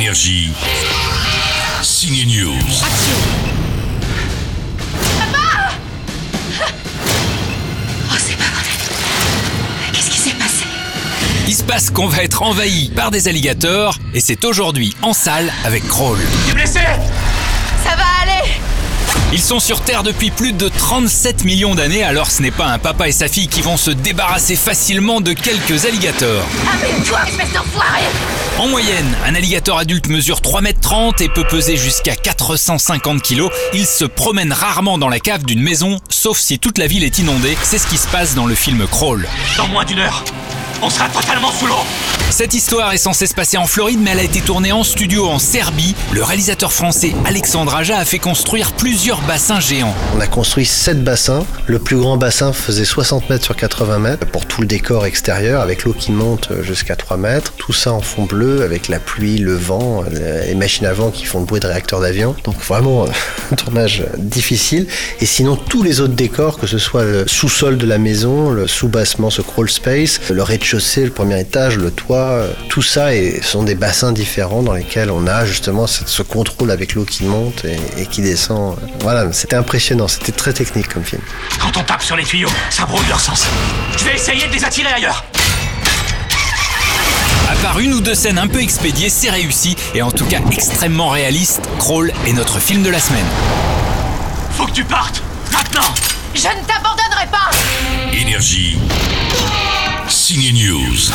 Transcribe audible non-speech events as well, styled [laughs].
Énergie. Signe News. Oh, c'est pas vrai. Qu'est-ce qui s'est passé? Il se passe qu'on va être envahi par des alligators et c'est aujourd'hui en salle avec Crawl. Ça va Ils sont sur Terre depuis plus de 37 millions d'années alors ce n'est pas un papa et sa fille qui vont se débarrasser facilement de quelques alligators. Amène-toi, espèce d'enfoiré En moyenne, un alligator adulte mesure 3 mètres 30 et peut peser jusqu'à 450 kg. Il se promène rarement dans la cave d'une maison, sauf si toute la ville est inondée. C'est ce qui se passe dans le film Crawl. Dans moins d'une heure, on sera totalement sous l'eau. Cette histoire est censée se passer en Floride, mais elle a été tournée en studio en Serbie. Le réalisateur français Alexandre Aja a fait construire plusieurs bassins géants. On a construit 7 bassins. Le plus grand bassin faisait 60 mètres sur 80 mètres pour tout le décor extérieur avec l'eau qui monte jusqu'à 3 mètres. Tout ça en fond bleu avec la pluie, le vent, les machines à vent qui font le bruit de réacteurs d'avion. Donc vraiment un [laughs] tournage difficile. Et sinon tous les autres décors, que ce soit le sous-sol de la maison, le sous-bassement, ce crawl space, le rez-de-chaussée, le premier étage, le toit, tout ça est- sont des bassins différents dans lesquels on a justement cette- ce contrôle avec l'eau qui monte et, et qui descend. Voilà, c'était impressionnant, c'était très technique comme film. Quand on tape sur les tuyaux, ça brouille leur sens. Je vais essayer de les attirer ailleurs. À part une ou deux scènes un peu expédiées, c'est réussi et en tout cas extrêmement réaliste. Crawl est notre film de la semaine. Faut que tu partes. Maintenant. Je ne t'abandonnerai pas Énergie. Signe News.